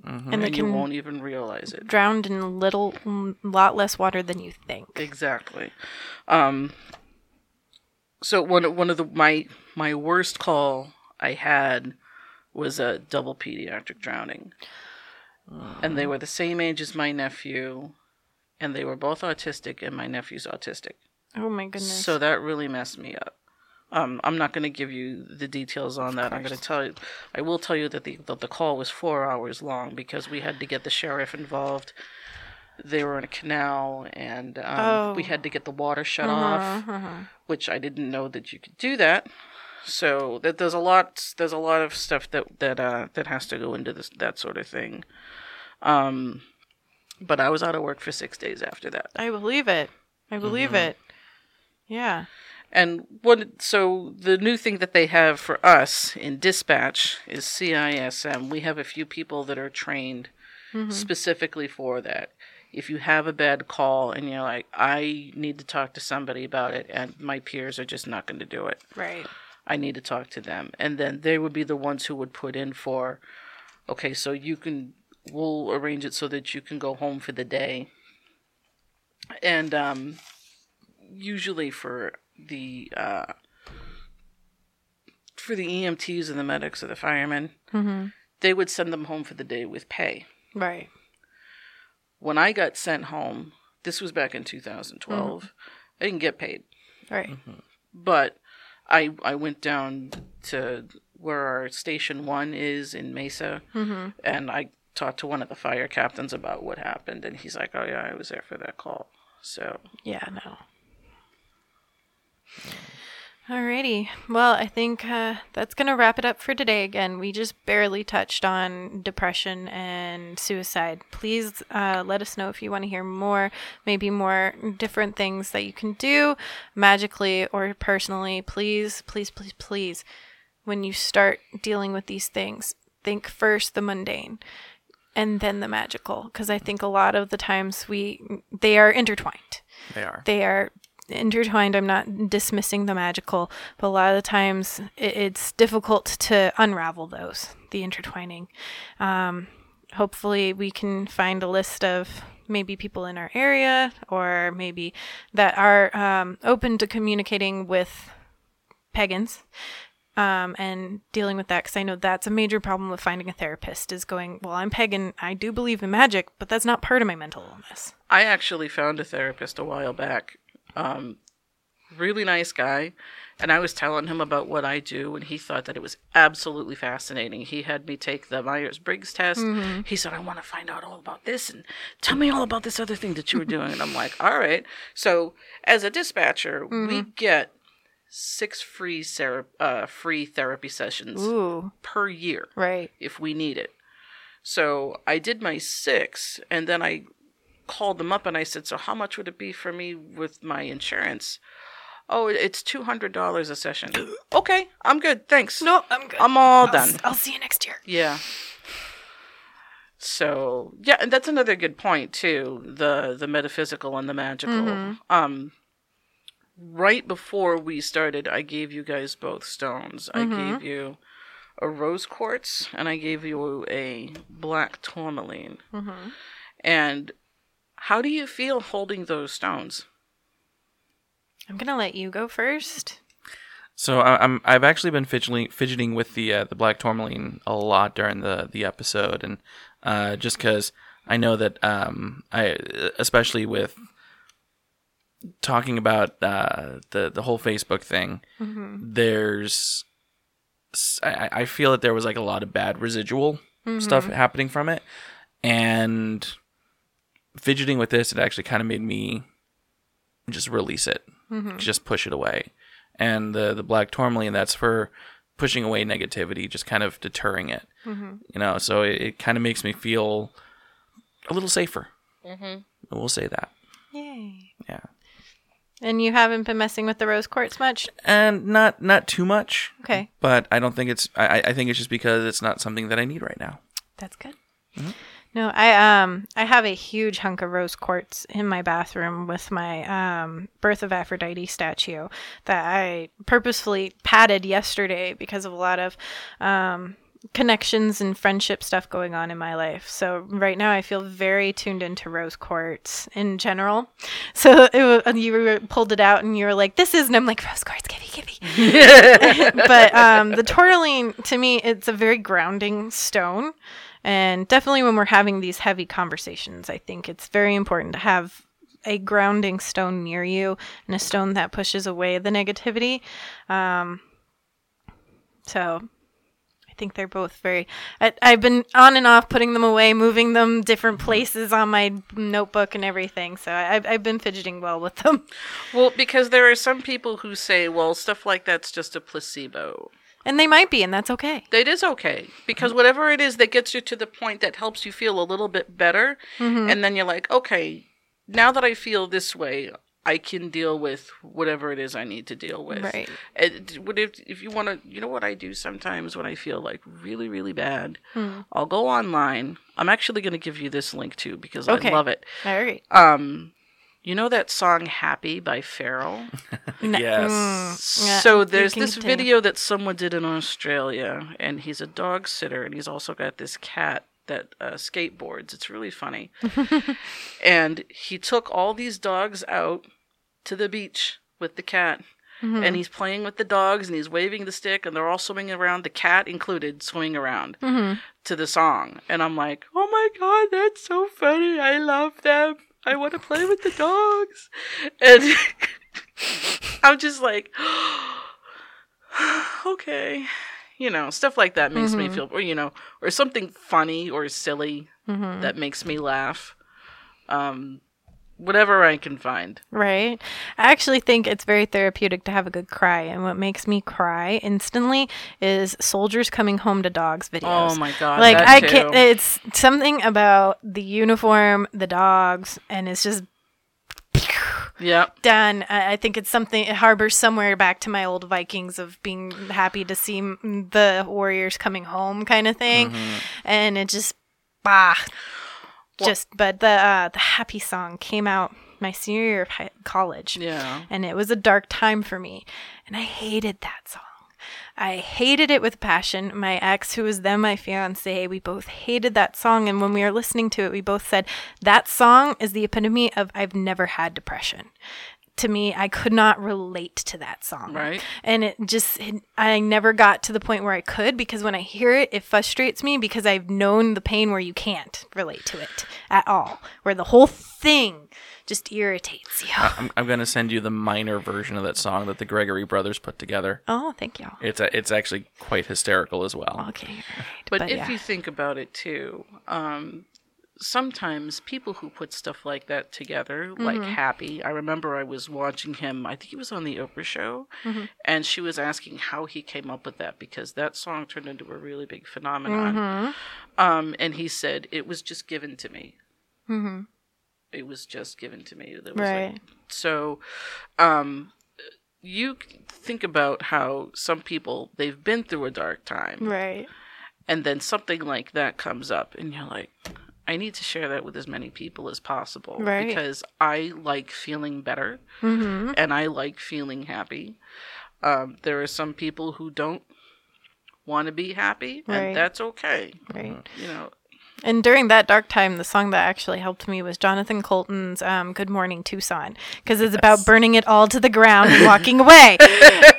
And they and you won't even realize it. Drowned in a little, mm, lot less water than you think. Exactly. Um, so one one of the my my worst call I had was a double pediatric drowning, and they were the same age as my nephew, and they were both autistic, and my nephew's autistic. Oh my goodness. So that really messed me up. Um, I'm not going to give you the details on that. I'm going to tell you. I will tell you that the that the call was four hours long because we had to get the sheriff involved. They were in a canal, and um, we Oh. had to get the water shut off, which I didn't know that you could do that. So that there's a lot there's a lot of stuff that that uh, that has to go into this that sort of thing. Um, but I was out of work for six days after that. I believe it. I believe it. Yeah. And what so the new thing that they have for us in dispatch is CISM. We have a few people that are trained specifically for that. If you have a bad call and you're like, I need to talk to somebody about it, and my peers are just not going to do it, Right. I need to talk to them. And then they would be the ones who would put in for, okay, so you can, we'll arrange it so that you can go home for the day. And um, usually for the, uh, for the EMTs and the medics or the firemen, Mm-hmm. they would send them home for the day with pay. Right. When I got sent home, this was back in 2012, I didn't get paid. Right. But I I went down to where our station one is in Mesa, Mm-hmm. and I talked to one of the fire captains about what happened, and he's like, "Oh yeah, I was there for that call." So Yeah, no. Alrighty. Well, I think uh, that's going to wrap it up for today. Again, we just barely touched on depression and suicide. Please uh, let us know if you want to hear more, maybe more different things that you can do magically or personally. Please, please, please, please, when you start dealing with these things, think first the mundane and then the magical because i think a lot of the times we they are intertwined They are. they are intertwined i'm not dismissing the magical but a lot of the times it, it's difficult to unravel those the intertwining um, hopefully we can find a list of maybe people in our area or maybe that are um, open to communicating with pagans um, and dealing with that because I know that's a major problem with finding a therapist is going, well, I'm pagan, I do believe in magic, but that's not part of my mental illness. I actually found a therapist a while back. Um, really nice guy. And I was telling him about what I do, and he thought that it was absolutely fascinating. He had me take the Myers Briggs test. He said, I want to find out all about this and tell me all about this other thing that you were doing. and I'm like, all right. So, as a dispatcher, we get six free, ser- uh, free therapy sessions Ooh, per year right. if we need it. So I did my six, and then I called them up and I said, "So how much would it be for me with my insurance?" Oh, it's two hundred dollars a session. okay, I'm good. Thanks. No, I'm good. I'm all I'll, done. s- I'll see you next year. Yeah. So yeah, and that's another good point too. The the metaphysical and the magical. Mm-hmm. Um right before we started, I gave you guys both stones. I mm-hmm. gave you a rose quartz and I gave you a black tourmaline. Mm-hmm. And how do you feel holding those stones? I'm going to let you go first. So I, I'm I've actually been fidgeting fidgeting with the uh, the black tourmaline a lot during the the episode, and uh, just because I know that um, I especially with talking about uh, the the whole Facebook thing, there's I feel that there was like a lot of bad residual stuff happening from it, and fidgeting with this, it actually kind of made me just release it, mm-hmm. just push it away and the the black tourmaline that's for pushing away negativity, just kind of deterring it. Mm-hmm. You know, so it, it kind of makes me feel a little safer. Mm-hmm. We'll say that. Yay. Yeah, And you haven't been messing with the rose quartz much? and not not too much, Okay. but I don't think it's. I I- I think it's just because it's not something that I need right now. That's good. Mm-hmm. No, I um I have a huge hunk of rose quartz in my bathroom with my um Birth of Aphrodite statue that I purposefully padded yesterday because of a lot of um connections and friendship stuff going on in my life. So right now I feel very tuned into rose quartz in general. So it, you were, pulled it out and you were like, "This is," and I'm like, "Rose quartz, give me, give me." but um, the tourmaline to me, it's a very grounding stone. And definitely when we're having these heavy conversations, I think it's very important to have a grounding stone near you and a stone that pushes away the negativity. Um, so I think they're both very. I, I've been on and off putting them away, moving them different places on my notebook and everything. So I, I've been fidgeting well with them. Well, because there are some people who say, well, stuff like that's just a placebo. And they might be, and that's okay. It is okay because whatever it is that gets you to the point that helps you feel a little bit better, and then you're like, okay, now that I feel this way, I can deal with whatever it is I need to deal with. Right. It, what if if you want to, you know what I do sometimes when I feel like really really bad, I'll go online. I'm actually going to give you this link too because Okay. I love it. All right. Um, you know that song "Happy" by Pharrell. yes. Mm, yeah, So there's this continue. video that someone did in Australia, and he's a dog sitter, and he's also got this cat that uh, skateboards. It's really funny. and he took all these dogs out to the beach with the cat, and he's playing with the dogs and he's waving the stick and they're all swimming around, the cat included, swimming around to the song. And I'm like, oh my god, that's so funny. I love them. I want to play with the dogs. And I'm just like, okay. You know, stuff like that makes me feel, or, you know, or something funny or silly that makes me laugh. Um, whatever I can find. Right. I actually think it's very therapeutic to have a good cry. And what makes me cry instantly is soldiers coming home to dogs videos. Oh my god! like I too. can't it's something about the uniform, the dogs, and it's just Yep. done. I I think it's something it harbors somewhere back to my old Vikings of being happy to see m- the warriors coming home, kind of thing, mm-hmm. and it just bah, just. But the uh, the happy song came out my senior year of high- college, Yeah. and it was a dark time for me, and I hated that song. I hated it with passion. My ex, who was then my fiance, we both hated that song. And when we were listening to it, we both said, That song is the epitome of I've never had depression. To me, I could not relate to that song. Right. And it just, it, I never got to the point where I could because when I hear it, it frustrates me because I've known the pain where you can't relate to it at all, where the whole thing just irritates you. I'm, I'm going to send you the minor version of that song that the Gregory brothers put together. Oh, thank you. It's a, it's actually quite hysterical as well. Okay. all right. But, if yeah. you think about it too, um, sometimes people who put stuff like that together, like Mm-hmm. Happy, I remember I was watching him, I think he was on the Oprah show, Mm-hmm. and she was asking how he came up with that because that song turned into a really big phenomenon. Mm-hmm. Um, and he said, it was just given to me. Mm-hmm. It was just given to me. Right. like, so, um, you think about how some people they've been through a dark time Right. and then something like that comes up and you're like i need to share that with as many people as possible Right. because i like feeling better Mm-hmm. and i like feeling happy um, there are some people who don't want to be happy Right. and that's okay Right. you know And during that dark time, the song that actually helped me was Jonathan Coulton's um, "Good Morning Tucson" because it's about burning it all to the ground and walking away.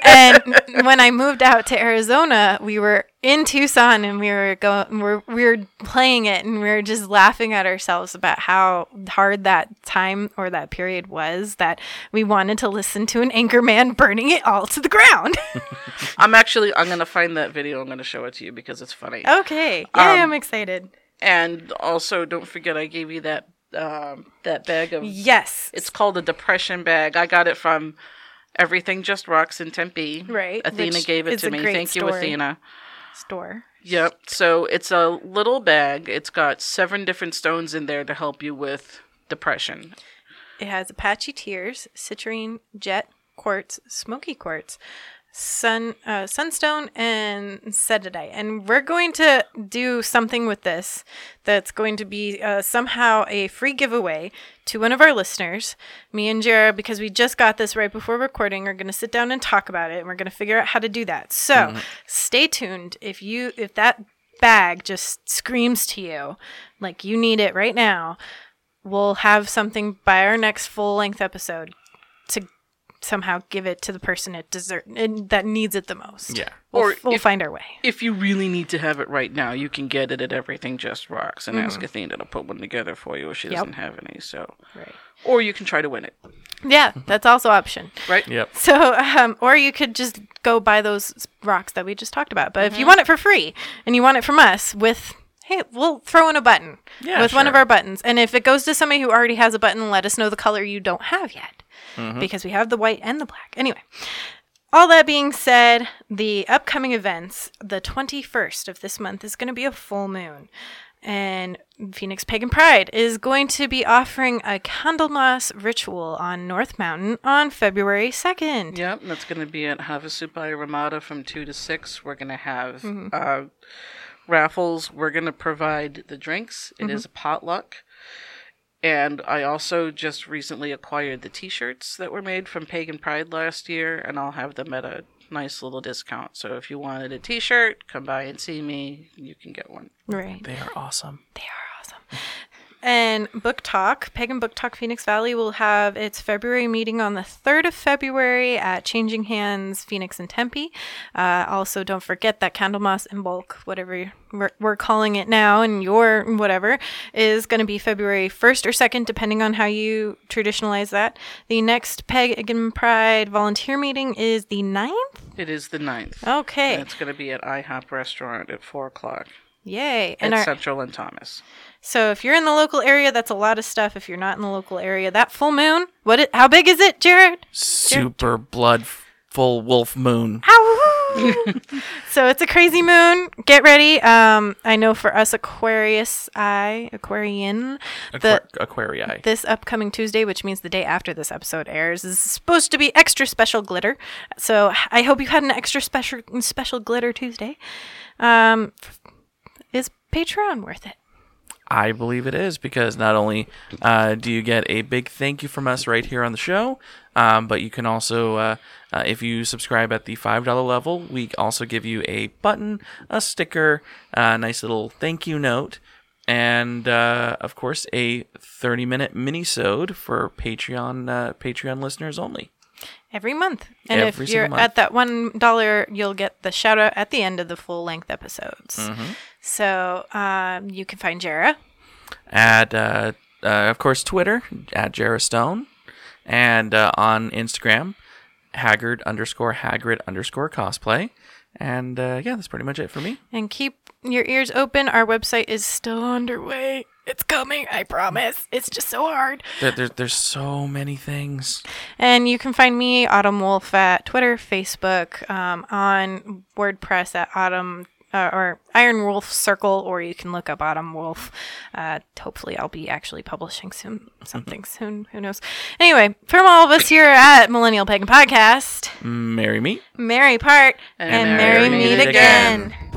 and when I moved out to Arizona, we were in Tucson and we were going, we're, we were playing it, and we were just laughing at ourselves about how hard that time or that period was. That we wanted to listen to an anchor man burning it all to the ground. i'm actually i'm gonna find that video i'm gonna show it to you because it's funny okay, yeah, Um, I'm excited. And also don't forget i gave you that um, that bag of Yes, It's called a depression bag. I got it from Everything Just Rocks in Tempe. Right, Athena gave it to me. Thank you. Athena. store. Yep. So it's a little bag. It's got seven different stones in there to help you with depression. It has Apache Tears, Citrine, Jet, Quartz, Smoky Quartz, Sun, uh, Sunstone, and Sedidite. And we're going to do something with this that's going to be uh, somehow a free giveaway to one of our listeners. Me and Jara, because we just got this right before recording, are going to sit down and talk about it, and we're going to figure out how to do that. So stay tuned. If you if that bag just screams to you like you need it right now, we'll have something by our next full length episode somehow give it to the person it deserve and that needs it the most. Yeah. We'll, Or we'll if- find our way. If you really need to have it right now, you can get it at Everything Just Rocks and Mm-hmm. ask Athena to put one together for you if she doesn't have any. So, Right. or you can try to win it. Yeah, that's also option. Right. Yep. So, um, or you could just go buy those rocks that we just talked about. But if Mm-hmm. you want it for free and you want it from us with, hey, we'll throw in a button Yeah, with one of our buttons. And if it goes to somebody who already has a button, let us know the color you don't have yet Mm-hmm. because we have the white and the black. Anyway, all that being said, the upcoming events, the 21st of this month is going to be a full moon. And Phoenix Pagan Pride is going to be offering a Candlemas ritual on North Mountain on February 2nd. Yep, that's going to be at Havasupai Ramada from 2 to 6. We're going to have mm-hmm. uh, raffles. We're going to provide the drinks. It mm-hmm. is a potluck. And I also just recently acquired the t shirts that were made from Pagan Pride last year, and I'll have them at a nice little discount. So if you wanted a t shirt, come by and see me. You can get one. Right. They are awesome. They are awesome. And Book Talk, Pagan Book Talk Phoenix Valley will have its February meeting on the 3rd of February at Changing Hands Phoenix and Tempe. Uh, also, don't forget that Candlemas Imbolc, whatever we're, we're calling it now, and your whatever, is going to be February 1st or 2nd, depending on how you traditionalize that. The next Pagan Pride volunteer meeting is the 9th. It is the 9th. Okay. And it's going to be at IHOP Restaurant at 4 o'clock Yay. at And our, Central and Thomas. So if you're in the local area, that's a lot of stuff. If you're not in the local area, that full moon, what? It, how big is it, Jared? Super blood full wolf moon. So it's a crazy moon. Get ready. Um, I know for us Aquarius, I Aquarian, the Aqua- Aquarii. this upcoming Tuesday, which means the day after this episode airs, is supposed to be extra special glitter. So I hope you had an extra special special glitter Tuesday. Um, is Patreon worth it? I believe it is because not only uh, do you get a big thank you from us right here on the show, um, but you can also, uh, uh, if you subscribe at the $5 level, we also give you a button, a sticker, a nice little thank you note, and uh, of course a 30 minute mini-sode for Patreon uh, Patreon listeners only. Every month. And Every if you're month. at that one dollar, you'll get the shout out at the end of the full length episodes. Mm-hmm. So um, you can find Jarrah. at uh, uh, of course Twitter at Jarrah Stone, and uh, on Instagram Haggard underscore Haggard underscore cosplay, and uh, yeah, that's pretty much it for me. And keep your ears open. Our website is still underway. It's coming, I promise. It's just so hard. There, there, there's so many things. And you can find me, Autumn Wolf, at Twitter, Facebook, um, on WordPress at Autumn uh, or Iron Wolf Circle, or you can look up Autumn Wolf. Uh, hopefully, I'll be actually publishing soon, something soon. Who knows? Anyway, from all of us here at Millennial Pagan Podcast, Marry me. merry part And and, merry merry meet meet again. again.